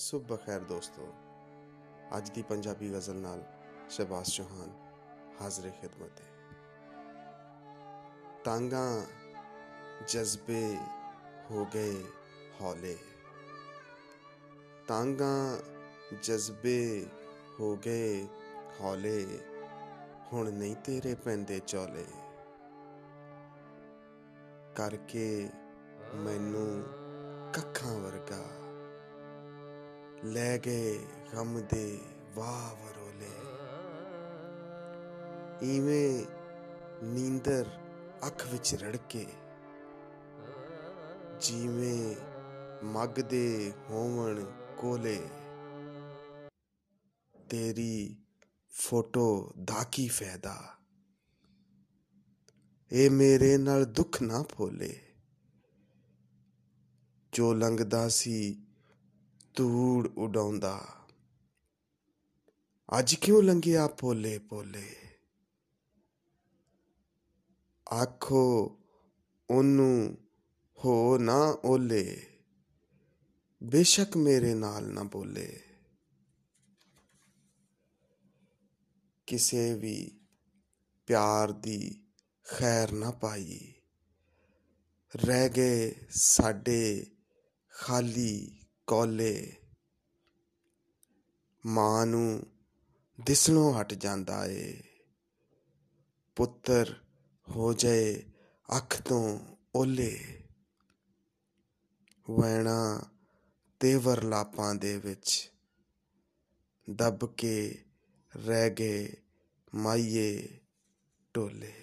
ਸੁਬਹ ਖੈਰ ਦੋਸਤੋ। ਅੱਜ ਦੀ ਪੰਜਾਬੀ ਗਜ਼ਲ ਨਾਲ ਸ਼ਬਾਸ ਚੌਹਾਨ ਹਾਜ਼ਰ ਖਿਦਮਤ। ਹੈ ਤਾਂਗਾ ਜਜ਼ਬੇ ਹੋ ਗਏ ਹੌਲੇ। ਤਾਂਗਾ ਜਜ਼ਬੇ ਹੋ ਗਏ ਹੌਲੇ, ਹੁਣ ਨਹੀਂ ਤੇਰੇ ਪੈਂਦੇ ਚੋਲੇ। ਕਰਕੇ ਮੈਨੂੰ ਕੱਖਾਂ ਵਰਗਾ ਲੈ ਗਏ ਗਮ ਦੇ ਵਾਹ ਵਰੋਲੇ। ਇਵੇਂ ਨੀਂਦਰ ਅੱਖ ਵਿੱਚ ਰੜਕੇ, ਜਿਵੇਂ ਮੱਗ ਦੇ ਹੋਵਣ ਕੋਲੇ। ਤੇਰੀ ਫੋਟੋ ਦਾ ਕੀ ਫਾਇਦਾ? ਇਹ ਮੇਰੇ ਨਾਲ ਦੁੱਖ ਨਾ ਫੋਲੇ ਜੋ ਲੰਘਦਾ ਸੀ ਧੂੜ ਉਡਾਉਂਦਾ। ਅੱਜ ਕਿਉਂ ਲੰਘਿਆ ਪੋਲੇ ਪੋਲੇ ਆਖੋ, ਉਹਨੂੰ ਹੋ ਨਾ ਓਲੇ। ਬੇਸ਼ੱਕ ਮੇਰੇ ਨਾਲ ਨਾ ਬੋਲੇ। ਕਿਸੇ ਵੀ ਪਿਆਰ ਦੀ ਖੈਰ ਨਾ ਪਾਈ। ਰਹਿ ਗਏ ਸਾਡੇ ਖਾਲੀ ਕੋਲੇ। ਮਾਂ ਨੂੰ ਦਿਸਣੋਂ ਹਟ ਜਾਂਦਾ ਏ। ਪੁੱਤਰ ਹੋ ਜਾਏ ਅੱਖ ਤੋਂ ਓਲੇ। ਵੈਣਾ ਤੇ ਵਰਲਾਪਾਂ ਦੇ ਵਿੱਚ ਦਬ ਕੇ ਰਹਿ ਗਏ ਮਾਈਏ ਟੋਲੇ।